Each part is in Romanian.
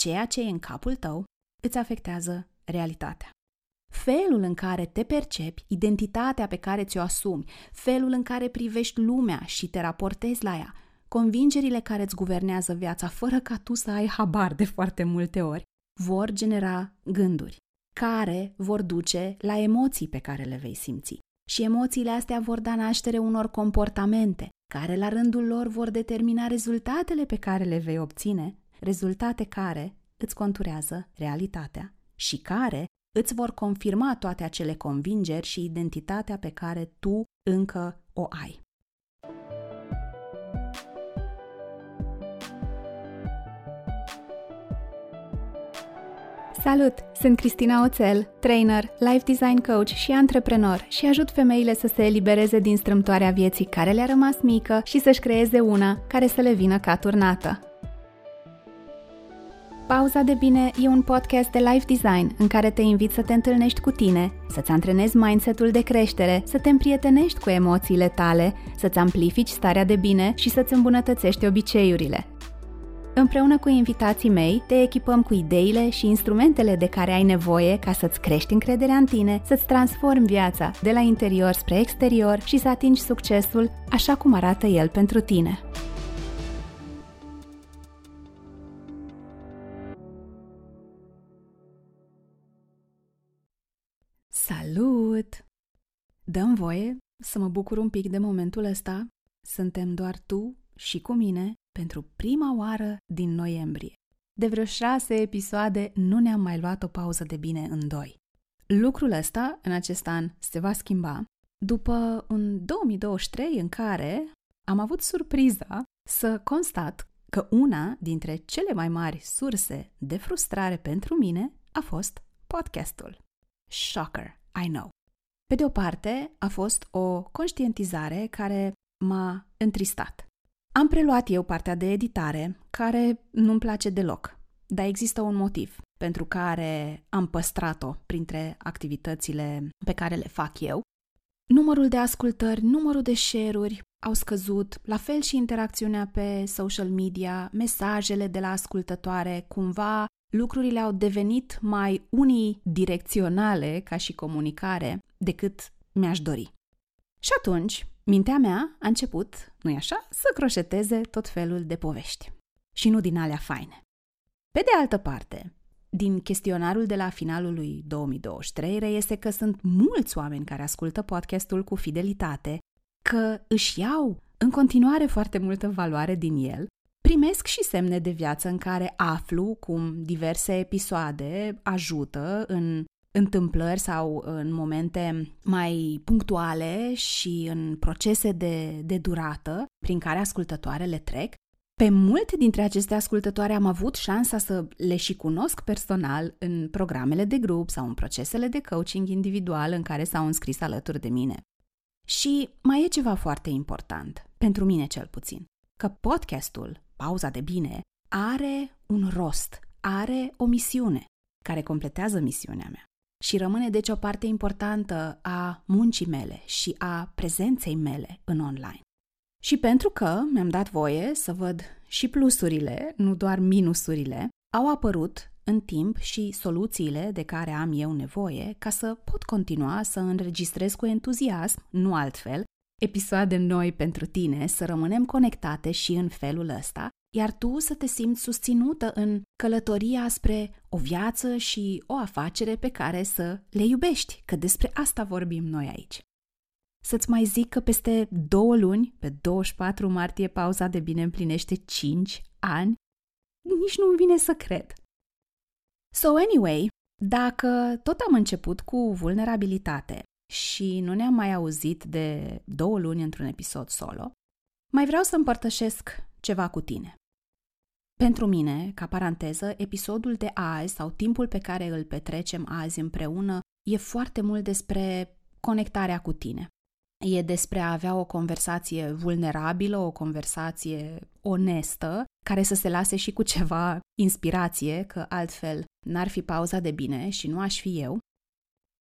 ceea ce e în capul tău îți afectează realitatea. Felul în care te percepi, identitatea pe care ți-o asumi, felul în care privești lumea și te raportezi la ea, convingerile care îți guvernează viața fără ca tu să ai habar de foarte multe ori, vor genera gânduri care vor duce la emoții pe care le vei simți. Și emoțiile astea vor da naștere unor comportamente, care la rândul lor vor determina rezultatele pe care le vei obține, rezultate care îți conturează realitatea și care îți vor confirma toate acele convingeri și identitatea pe care tu încă o ai. Salut! Sunt Cristina Oțel, trainer, life design coach și antreprenor și ajut femeile să se elibereze din strâmtoarea vieții care le-a rămas mică și să-și creeze una care să le vină ca turnată. Pauza de bine e un podcast de life design în care te invit să te întâlnești cu tine, să-ți antrenezi mindset-ul de creștere, să te împrietenești cu emoțiile tale, să-ți amplifici starea de bine și să-ți îmbunătățești obiceiurile. Împreună cu invitații mei, te echipăm cu ideile și instrumentele de care ai nevoie ca să-ți crești încrederea în tine, să-ți transformi viața de la interior spre exterior și să atingi succesul așa cum arată el pentru tine. Dăm voie să mă bucur un pic de momentul ăsta. Suntem doar tu și cu mine pentru prima oară din noiembrie. De vreo șase episoade nu ne-am mai luat o pauză de bine în doi. Lucrul ăsta, în acest an, se va schimba după un 2023 în care am avut surpriza să constat că una dintre cele mai mari surse de frustrare pentru mine a fost podcastul. Shocker, I know. Pe de o parte, a fost o conștientizare care m-a întristat. Am preluat eu partea de editare, care nu-mi place deloc, dar există un motiv pentru care am păstrat-o printre activitățile pe care le fac eu. Numărul de ascultări, numărul de share-uri au scăzut, la fel și interacțiunea pe social media, mesajele de la ascultătoare, cumva lucrurile au devenit mai unidirecționale ca și comunicare decât mi-aș dori. Și atunci, mintea mea a început, nu-i așa, să croșeteze tot felul de povești. Și nu din alea faine. Pe de altă parte, din chestionarul de la finalul lui 2023 reiese că sunt mulți oameni care ascultă podcastul cu fidelitate, că își iau în continuare foarte multă valoare din el, primesc și semne de viață în care aflu cum diverse episoade ajută în întâmplări sau în momente mai punctuale și în procese de, de durată prin care ascultătoarele trec. Pe multe dintre aceste ascultătoare am avut șansa să le și cunosc personal în programele de grup sau în procesele de coaching individual în care s-au înscris alături de mine. Și mai e ceva foarte important, pentru mine cel puțin, că podcastul, Pauza de Bine, are un rost, are o misiune care completează misiunea mea și rămâne deci o parte importantă a muncii mele și a prezenței mele în online. Și pentru că mi-am dat voie să văd și plusurile, nu doar minusurile, au apărut în timp și soluțiile de care am eu nevoie ca să pot continua să înregistrez cu entuziasm, nu altfel, episoade noi pentru tine, să rămânem conectate și în felul ăsta iar tu să te simți susținută în călătoria spre o viață și o afacere pe care să le iubești, că despre asta vorbim noi aici. Să-ți mai zic că peste două luni, pe 24 martie, pauza de bine împlinește 5 ani? Nici nu-mi vine să cred. So anyway, dacă tot am început cu vulnerabilitate și nu ne-am mai auzit de două luni într-un episod solo, mai vreau să împărtășesc ceva cu tine. Pentru mine, ca paranteză, episodul de azi sau timpul pe care îl petrecem azi împreună e foarte mult despre conectarea cu tine. E despre a avea o conversație vulnerabilă, o conversație onestă, care să se lase și cu ceva inspirație, că altfel n-ar fi pauza de bine și nu aș fi eu.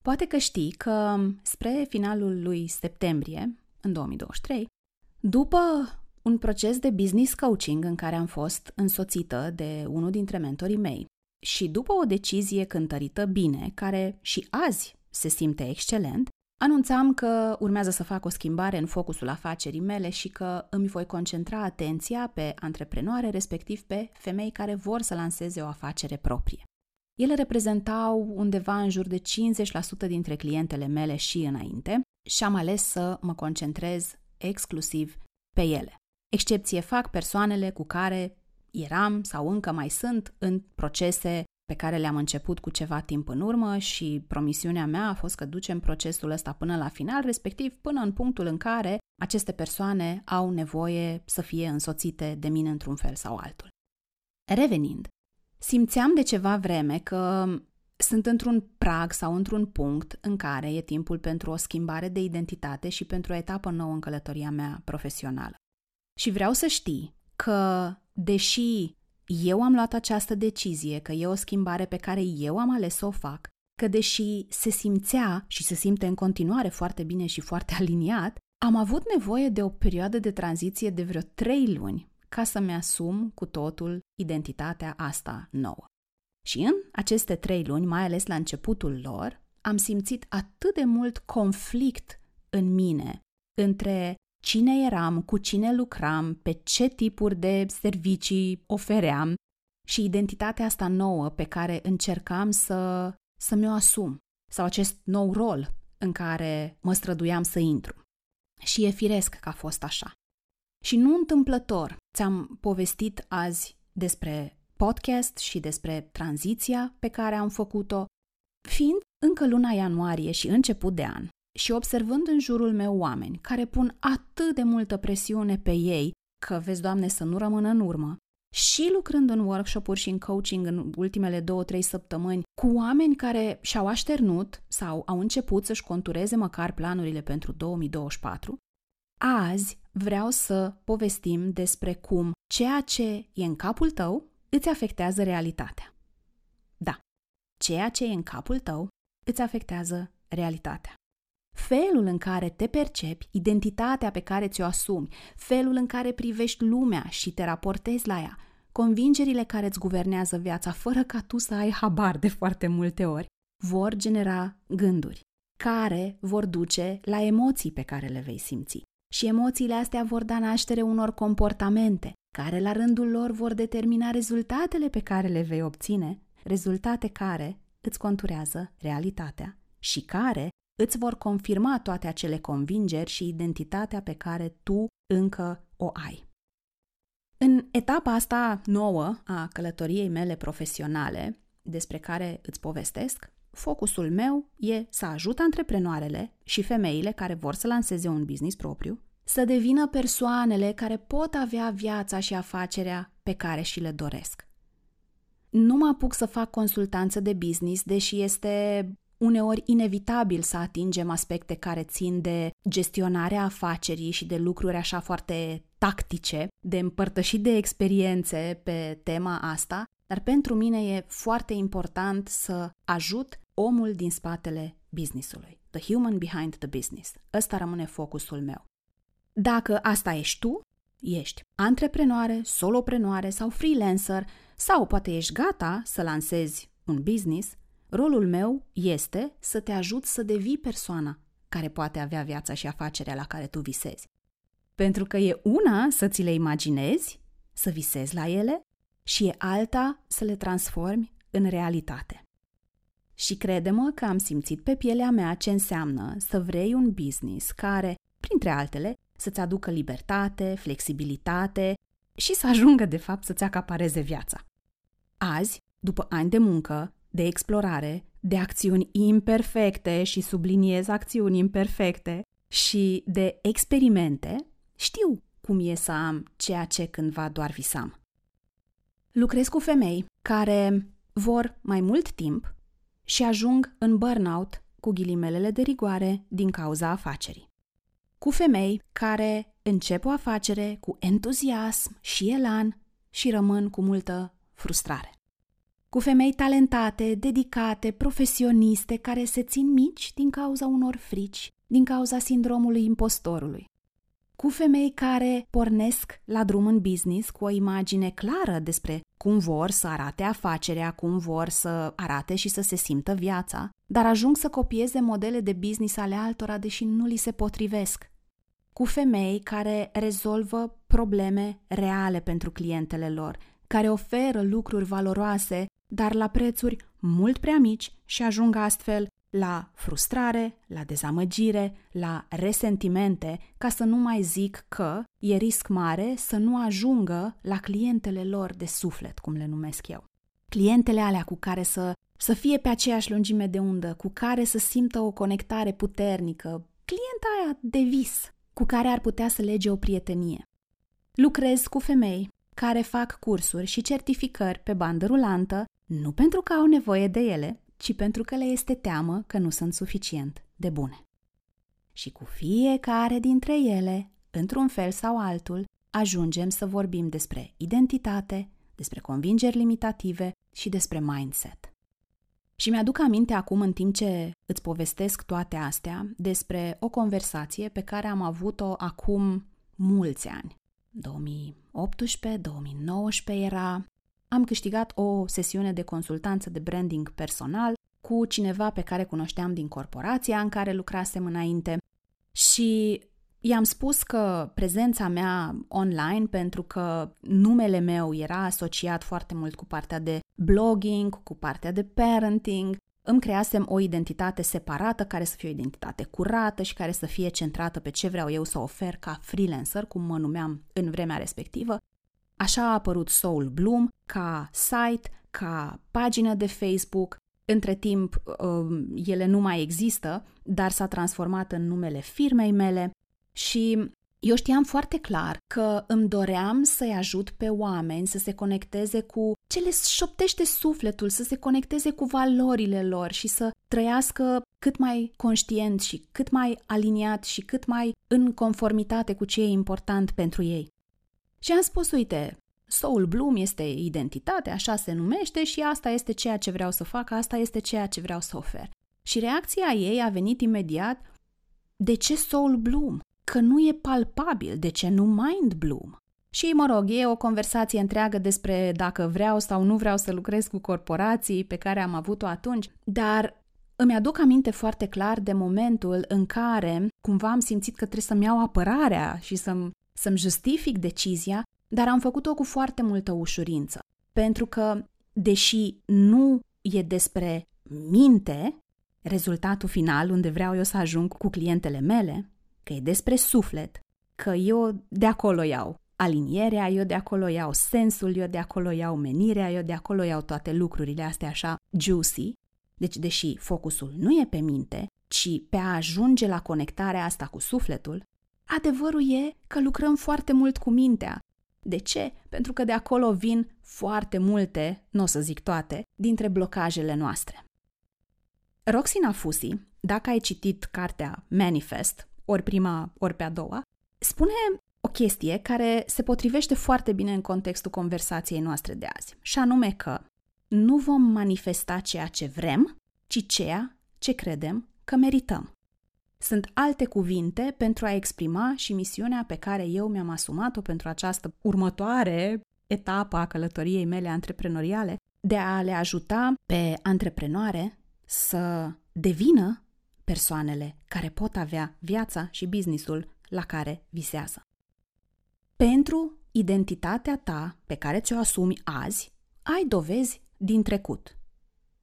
Poate că știi că spre finalul lui septembrie, în 2023, după un proces de business coaching în care am fost însoțită de unul dintre mentorii mei. Și după o decizie cântărită bine, care și azi se simte excelent, anunțam că urmează să fac o schimbare în focusul afacerii mele și că îmi voi concentra atenția pe antreprenoare, respectiv pe femei care vor să lanseze o afacere proprie. Ele reprezentau undeva în jur de 50% dintre clientele mele și înainte și am ales să mă concentrez exclusiv pe ele. Excepție fac persoanele cu care eram sau încă mai sunt în procese pe care le-am început cu ceva timp în urmă și promisiunea mea a fost că ducem procesul ăsta până la final, respectiv până în punctul în care aceste persoane au nevoie să fie însoțite de mine într-un fel sau altul. Revenind, simțeam de ceva vreme că sunt într-un prag sau într-un punct în care e timpul pentru o schimbare de identitate și pentru o etapă nouă în călătoria mea profesională. Și vreau să știi că, deși eu am luat această decizie, că e o schimbare pe care eu am ales să o fac, că deși se simțea și se simte în continuare foarte bine și foarte aliniat, am avut nevoie de o perioadă de tranziție de vreo trei luni ca să-mi asum cu totul identitatea asta nouă. Și în aceste trei luni, mai ales la începutul lor, am simțit atât de mult conflict în mine între cine eram, cu cine lucram, pe ce tipuri de servicii ofeream și identitatea asta nouă pe care încercam să, să mi-o asum sau acest nou rol în care mă străduiam să intru. Și e firesc că a fost așa. Și nu întâmplător ți-am povestit azi despre podcast și despre tranziția pe care am făcut-o, fiind încă luna ianuarie și început de an și observând în jurul meu oameni care pun atât de multă presiune pe ei că, vezi, Doamne, să nu rămână în urmă, și lucrând în workshop-uri și în coaching în ultimele două-trei săptămâni cu oameni care și-au așternut sau au început să-și contureze măcar planurile pentru 2024, azi vreau să povestim despre cum ceea ce e în capul tău îți afectează realitatea. Da, ceea ce e în capul tău îți afectează realitatea. Felul în care te percepi, identitatea pe care ți-o asumi, felul în care privești lumea și te raportezi la ea, convingerile care îți guvernează viața fără ca tu să ai habar de foarte multe ori, vor genera gânduri care vor duce la emoții pe care le vei simți. Și emoțiile astea vor da naștere unor comportamente, care la rândul lor vor determina rezultatele pe care le vei obține, rezultate care îți conturează realitatea și care îți vor confirma toate acele convingeri și identitatea pe care tu încă o ai. În etapa asta nouă a călătoriei mele profesionale, despre care îți povestesc, focusul meu e să ajut antreprenoarele și femeile care vor să lanseze un business propriu să devină persoanele care pot avea viața și afacerea pe care și le doresc. Nu mă apuc să fac consultanță de business, deși este uneori inevitabil să atingem aspecte care țin de gestionarea afacerii și de lucruri așa foarte tactice, de împărtășit de experiențe pe tema asta, dar pentru mine e foarte important să ajut omul din spatele businessului. The human behind the business. Ăsta rămâne focusul meu. Dacă asta ești tu, ești antreprenoare, soloprenoare sau freelancer sau poate ești gata să lansezi un business, rolul meu este să te ajut să devii persoana care poate avea viața și afacerea la care tu visezi. Pentru că e una să ți le imaginezi, să visezi la ele, și e alta să le transformi în realitate. Și crede-mă că am simțit pe pielea mea ce înseamnă să vrei un business care, printre altele, să-ți aducă libertate, flexibilitate și să ajungă, de fapt, să-ți acapareze viața. Azi, după ani de muncă, de explorare, de acțiuni imperfecte și subliniez acțiuni imperfecte și de experimente, știu cum e să am ceea ce cândva doar visam. Lucrez cu femei care vor mai mult timp și ajung în burnout cu ghilimelele de rigoare din cauza afacerii cu femei care încep o afacere cu entuziasm și elan și rămân cu multă frustrare. Cu femei talentate, dedicate, profesioniste care se țin mici din cauza unor frici, din cauza sindromului impostorului. cu femei care pornesc la drum în business cu o imagine clară despre cum vor să arate afacerea, cum vor să arate și să se simtă viața, dar ajung să copieze modele de business ale altora deși nu li se potrivesc. Cu femei care rezolvă probleme reale pentru clientele lor, care oferă lucruri valoroase, dar la prețuri mult prea mici și ajung astfel la frustrare, la dezamăgire, la resentimente, ca să nu mai zic că e risc mare să nu ajungă la clientele lor de suflet, cum le numesc eu. Clientele alea cu care să, să fie pe aceeași lungime de undă, cu care să simtă o conectare puternică, clienta aia de vis, cu care ar putea să lege o prietenie. Lucrez cu femei care fac cursuri și certificări pe bandă rulantă, nu pentru că au nevoie de ele, ci pentru că le este teamă că nu sunt suficient de bune. Și cu fiecare dintre ele, într-un fel sau altul, ajungem să vorbim despre identitate, despre convingeri limitative și despre mindset. Și mi-aduc aminte acum, în timp ce îți povestesc toate astea, despre o conversație pe care am avut-o acum mulți ani. 2018-2019 era am câștigat o sesiune de consultanță de branding personal cu cineva pe care cunoșteam din corporația în care lucrasem înainte și i-am spus că prezența mea online, pentru că numele meu era asociat foarte mult cu partea de blogging, cu partea de parenting, îmi creasem o identitate separată care să fie o identitate curată și care să fie centrată pe ce vreau eu să ofer ca freelancer, cum mă numeam în vremea respectivă Așa a apărut Soul Bloom ca site, ca pagină de Facebook. Între timp, um, ele nu mai există, dar s-a transformat în numele firmei mele și eu știam foarte clar că îmi doream să-i ajut pe oameni să se conecteze cu ce le șoptește sufletul, să se conecteze cu valorile lor și să trăiască cât mai conștient și cât mai aliniat și cât mai în conformitate cu ce e important pentru ei. Și am spus, uite, Soul Bloom este identitate, așa se numește și asta este ceea ce vreau să fac, asta este ceea ce vreau să ofer. Și reacția ei a venit imediat, de ce Soul Bloom? Că nu e palpabil, de ce nu Mind Bloom? Și, mă rog, e o conversație întreagă despre dacă vreau sau nu vreau să lucrez cu corporații pe care am avut-o atunci, dar îmi aduc aminte foarte clar de momentul în care cumva am simțit că trebuie să-mi iau apărarea și să-mi să-mi justific decizia, dar am făcut-o cu foarte multă ușurință. Pentru că, deși nu e despre minte, rezultatul final unde vreau eu să ajung cu clientele mele, că e despre suflet, că eu de acolo iau alinierea, eu de acolo iau sensul, eu de acolo iau menirea, eu de acolo iau toate lucrurile astea așa juicy. Deci, deși focusul nu e pe minte, ci pe a ajunge la conectarea asta cu sufletul, Adevărul e că lucrăm foarte mult cu mintea. De ce? Pentru că de acolo vin foarte multe, nu o să zic toate, dintre blocajele noastre. Roxina Fusi, dacă ai citit cartea Manifest, ori prima, ori pe a doua, spune o chestie care se potrivește foarte bine în contextul conversației noastre de azi, și anume că nu vom manifesta ceea ce vrem, ci ceea ce credem că merităm. Sunt alte cuvinte pentru a exprima și misiunea pe care eu mi-am asumat-o pentru această următoare etapă a călătoriei mele antreprenoriale, de a le ajuta pe antreprenoare să devină persoanele care pot avea viața și businessul la care visează. Pentru identitatea ta pe care ți-o asumi azi, ai dovezi din trecut.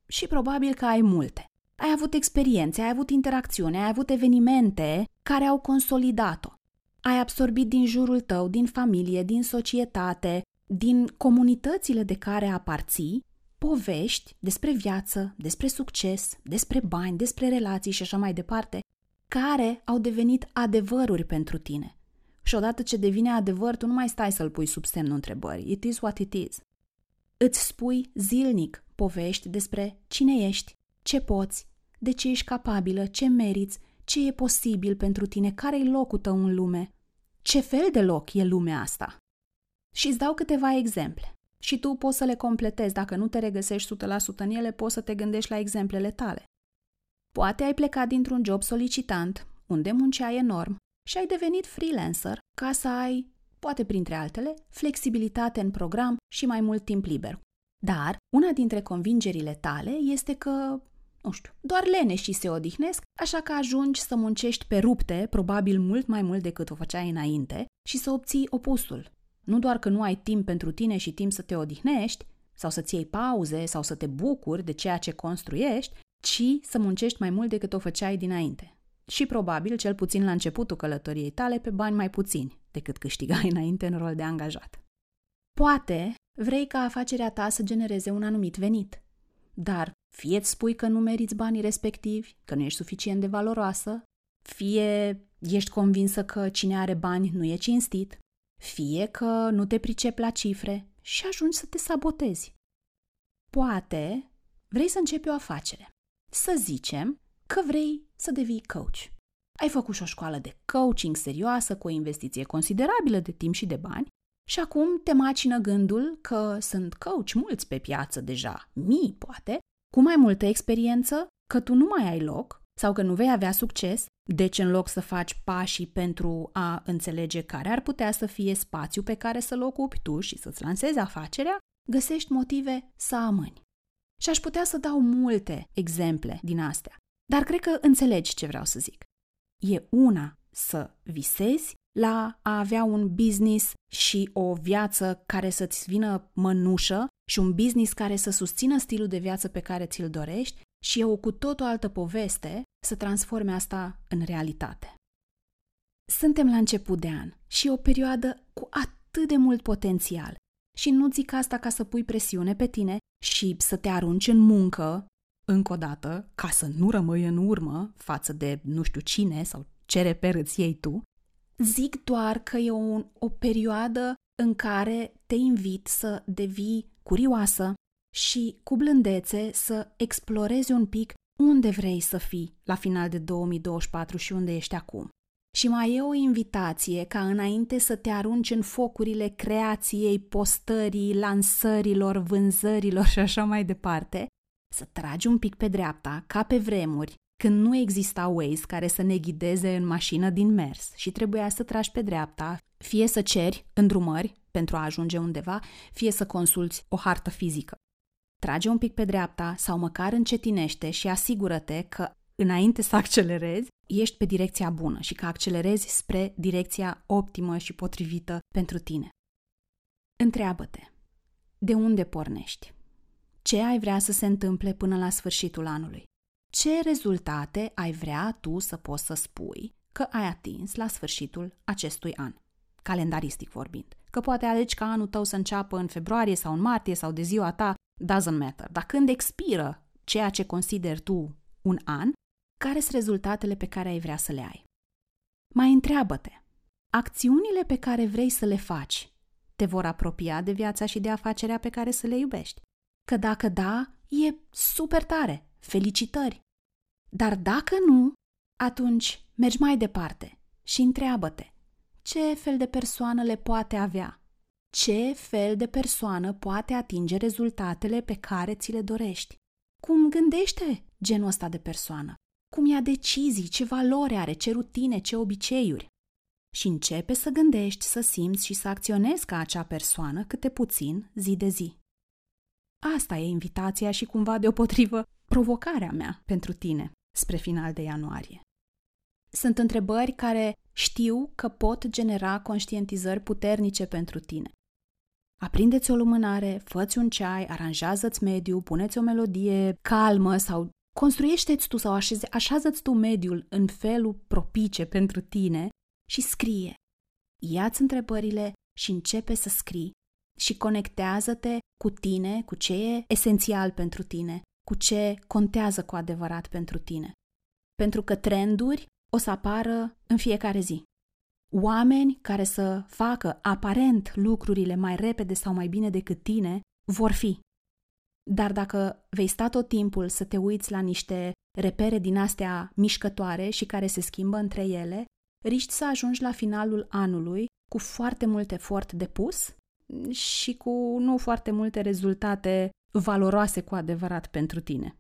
Și probabil că ai multe. Ai avut experiențe, ai avut interacțiune, ai avut evenimente care au consolidat-o. Ai absorbit din jurul tău, din familie, din societate, din comunitățile de care aparții, povești despre viață, despre succes, despre bani, despre relații și așa mai departe, care au devenit adevăruri pentru tine. Și odată ce devine adevăr, tu nu mai stai să-l pui sub semnul întrebării. It is what it is. Îți spui zilnic povești despre cine ești, ce poți, de ce ești capabilă, ce meriți, ce e posibil pentru tine, care e locul tău în lume, ce fel de loc e lumea asta. Și îți dau câteva exemple. Și tu poți să le completezi. Dacă nu te regăsești 100% în ele, poți să te gândești la exemplele tale. Poate ai plecat dintr-un job solicitant, unde munceai enorm, și ai devenit freelancer ca să ai, poate printre altele, flexibilitate în program și mai mult timp liber. Dar una dintre convingerile tale este că, nu știu, doar leneșii se odihnesc, așa că ajungi să muncești pe rupte, probabil mult mai mult decât o făceai înainte, și să obții opusul. Nu doar că nu ai timp pentru tine și timp să te odihnești, sau să-ți iei pauze, sau să te bucuri de ceea ce construiești, ci să muncești mai mult decât o făceai dinainte. Și probabil, cel puțin la începutul călătoriei tale, pe bani mai puțini decât câștigai înainte în rol de angajat. Poate vrei ca afacerea ta să genereze un anumit venit, dar fie îți spui că nu meriți banii respectivi, că nu ești suficient de valoroasă, fie ești convinsă că cine are bani nu e cinstit, fie că nu te pricepi la cifre și ajungi să te sabotezi. Poate vrei să începi o afacere. Să zicem că vrei să devii coach. Ai făcut și o școală de coaching serioasă cu o investiție considerabilă de timp și de bani și acum te macină gândul că sunt coach mulți pe piață deja, mii poate, cu mai multă experiență, că tu nu mai ai loc sau că nu vei avea succes, deci în loc să faci pașii pentru a înțelege care ar putea să fie spațiu pe care să-l ocupi tu și să-ți lansezi afacerea, găsești motive să amâni. Și aș putea să dau multe exemple din astea, dar cred că înțelegi ce vreau să zic. E una să visezi la a avea un business și o viață care să-ți vină mănușă și un business care să susțină stilul de viață pe care ți-l dorești și e o cu tot o altă poveste să transforme asta în realitate. Suntem la început de an și e o perioadă cu atât de mult potențial. Și nu zic asta ca să pui presiune pe tine și să te arunci în muncă, încă o dată, ca să nu rămâi în urmă față de nu știu cine sau ce reper îți iei tu, zic doar că e o, o perioadă în care te invit să devii curioasă și cu blândețe să explorezi un pic unde vrei să fii la final de 2024 și unde ești acum. Și mai e o invitație ca înainte să te arunci în focurile creației, postării, lansărilor, vânzărilor și așa mai departe, să tragi un pic pe dreapta, ca pe vremuri, când nu exista Waze care să ne ghideze în mașină din mers și trebuia să tragi pe dreapta, fie să ceri îndrumări pentru a ajunge undeva, fie să consulți o hartă fizică. Trage un pic pe dreapta sau măcar încetinește și asigură-te că înainte să accelerezi, ești pe direcția bună și că accelerezi spre direcția optimă și potrivită pentru tine. Întreabă-te, de unde pornești? Ce ai vrea să se întâmple până la sfârșitul anului? Ce rezultate ai vrea tu să poți să spui că ai atins la sfârșitul acestui an, calendaristic vorbind? Că poate alegi ca anul tău să înceapă în februarie sau în martie sau de ziua ta, doesn't matter. Dar când expiră ceea ce consideri tu un an, care sunt rezultatele pe care ai vrea să le ai? Mai întreabă-te, acțiunile pe care vrei să le faci te vor apropia de viața și de afacerea pe care să le iubești? Că dacă da, e super tare, felicitări! Dar dacă nu, atunci mergi mai departe și întreabă-te, ce fel de persoană le poate avea? Ce fel de persoană poate atinge rezultatele pe care ți le dorești? Cum gândește genul ăsta de persoană? Cum ia decizii, ce valori are, ce rutine, ce obiceiuri? Și începe să gândești, să simți și să acționezi ca acea persoană câte puțin zi de zi. Asta e invitația și cumva deopotrivă provocarea mea pentru tine spre final de ianuarie. Sunt întrebări care știu că pot genera conștientizări puternice pentru tine. Aprindeți o lumânare, fă un ceai, aranjează-ți mediul, puneți o melodie calmă sau construiește-ți tu sau așeze, așează-ți tu mediul în felul propice pentru tine și scrie. Ia-ți întrebările și începe să scrii și conectează-te cu tine, cu ce e esențial pentru tine, cu ce contează cu adevărat pentru tine. Pentru că trenduri o să apară în fiecare zi. Oameni care să facă aparent lucrurile mai repede sau mai bine decât tine vor fi. Dar dacă vei sta tot timpul să te uiți la niște repere din astea mișcătoare și care se schimbă între ele, riști să ajungi la finalul anului cu foarte mult efort depus și cu nu foarte multe rezultate valoroase cu adevărat pentru tine.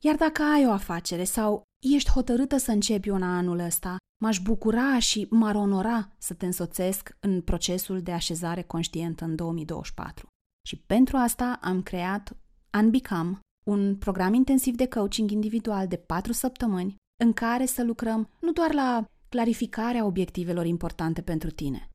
Iar dacă ai o afacere sau ești hotărâtă să începi una anul ăsta, m-aș bucura și m-ar onora să te însoțesc în procesul de așezare conștientă în 2024. Și pentru asta am creat Unbecome, un program intensiv de coaching individual de 4 săptămâni în care să lucrăm nu doar la clarificarea obiectivelor importante pentru tine,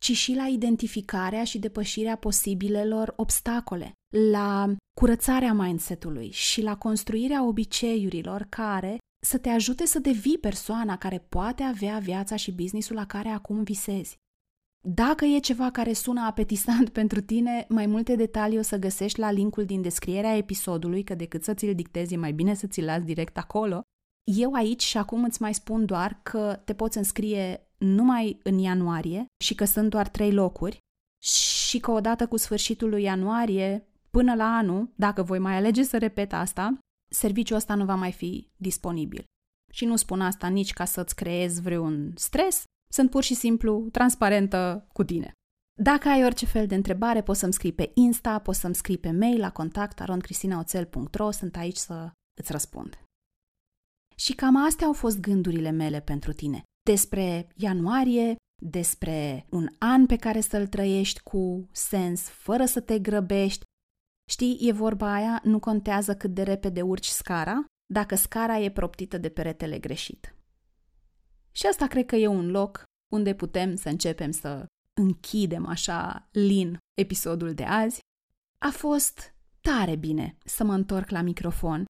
ci și la identificarea și depășirea posibilelor obstacole, la curățarea mindset-ului și la construirea obiceiurilor care să te ajute să devii persoana care poate avea viața și businessul la care acum visezi. Dacă e ceva care sună apetisant pentru tine, mai multe detalii o să găsești la linkul din descrierea episodului, că decât să ți-l dictezi, e mai bine să ți-l las direct acolo. Eu aici și acum îți mai spun doar că te poți înscrie numai în ianuarie și că sunt doar trei locuri și că odată cu sfârșitul lui ianuarie, până la anul, dacă voi mai alege să repet asta, serviciul ăsta nu va mai fi disponibil. Și nu spun asta nici ca să-ți creezi vreun stres, sunt pur și simplu transparentă cu tine. Dacă ai orice fel de întrebare, poți să-mi scrii pe Insta, poți să-mi scrii pe mail la contact aroncrisinaoțel.ro, sunt aici să îți răspund. Și cam astea au fost gândurile mele pentru tine. Despre ianuarie, despre un an pe care să-l trăiești cu sens, fără să te grăbești. Știi, e vorba aia, nu contează cât de repede urci scara, dacă scara e proptită de peretele greșit. Și asta cred că e un loc unde putem să începem să închidem așa lin episodul de azi. A fost tare bine să mă întorc la microfon.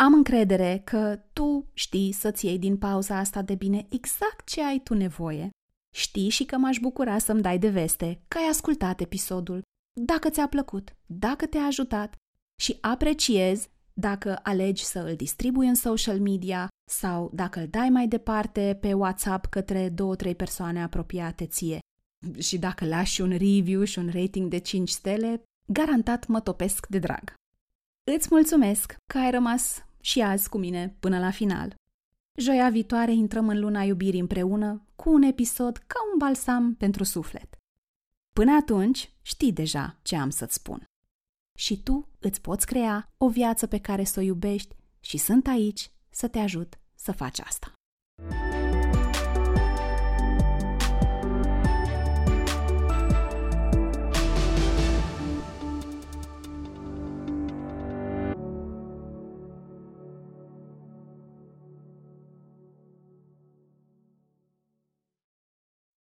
Am încredere că tu știi să-ți iei din pauza asta de bine exact ce ai tu nevoie. Știi și că m-aș bucura să-mi dai de veste că ai ascultat episodul, dacă ți-a plăcut, dacă te-a ajutat și apreciez dacă alegi să îl distribui în social media sau dacă îl dai mai departe pe WhatsApp către două, trei persoane apropiate ție. Și dacă lași un review și un rating de 5 stele, garantat mă topesc de drag. Îți mulțumesc că ai rămas și azi cu mine până la final. Joia viitoare intrăm în luna iubirii împreună cu un episod ca un balsam pentru suflet. Până atunci, știi deja ce am să-ți spun și tu îți poți crea o viață pe care să o iubești și sunt aici să te ajut să faci asta.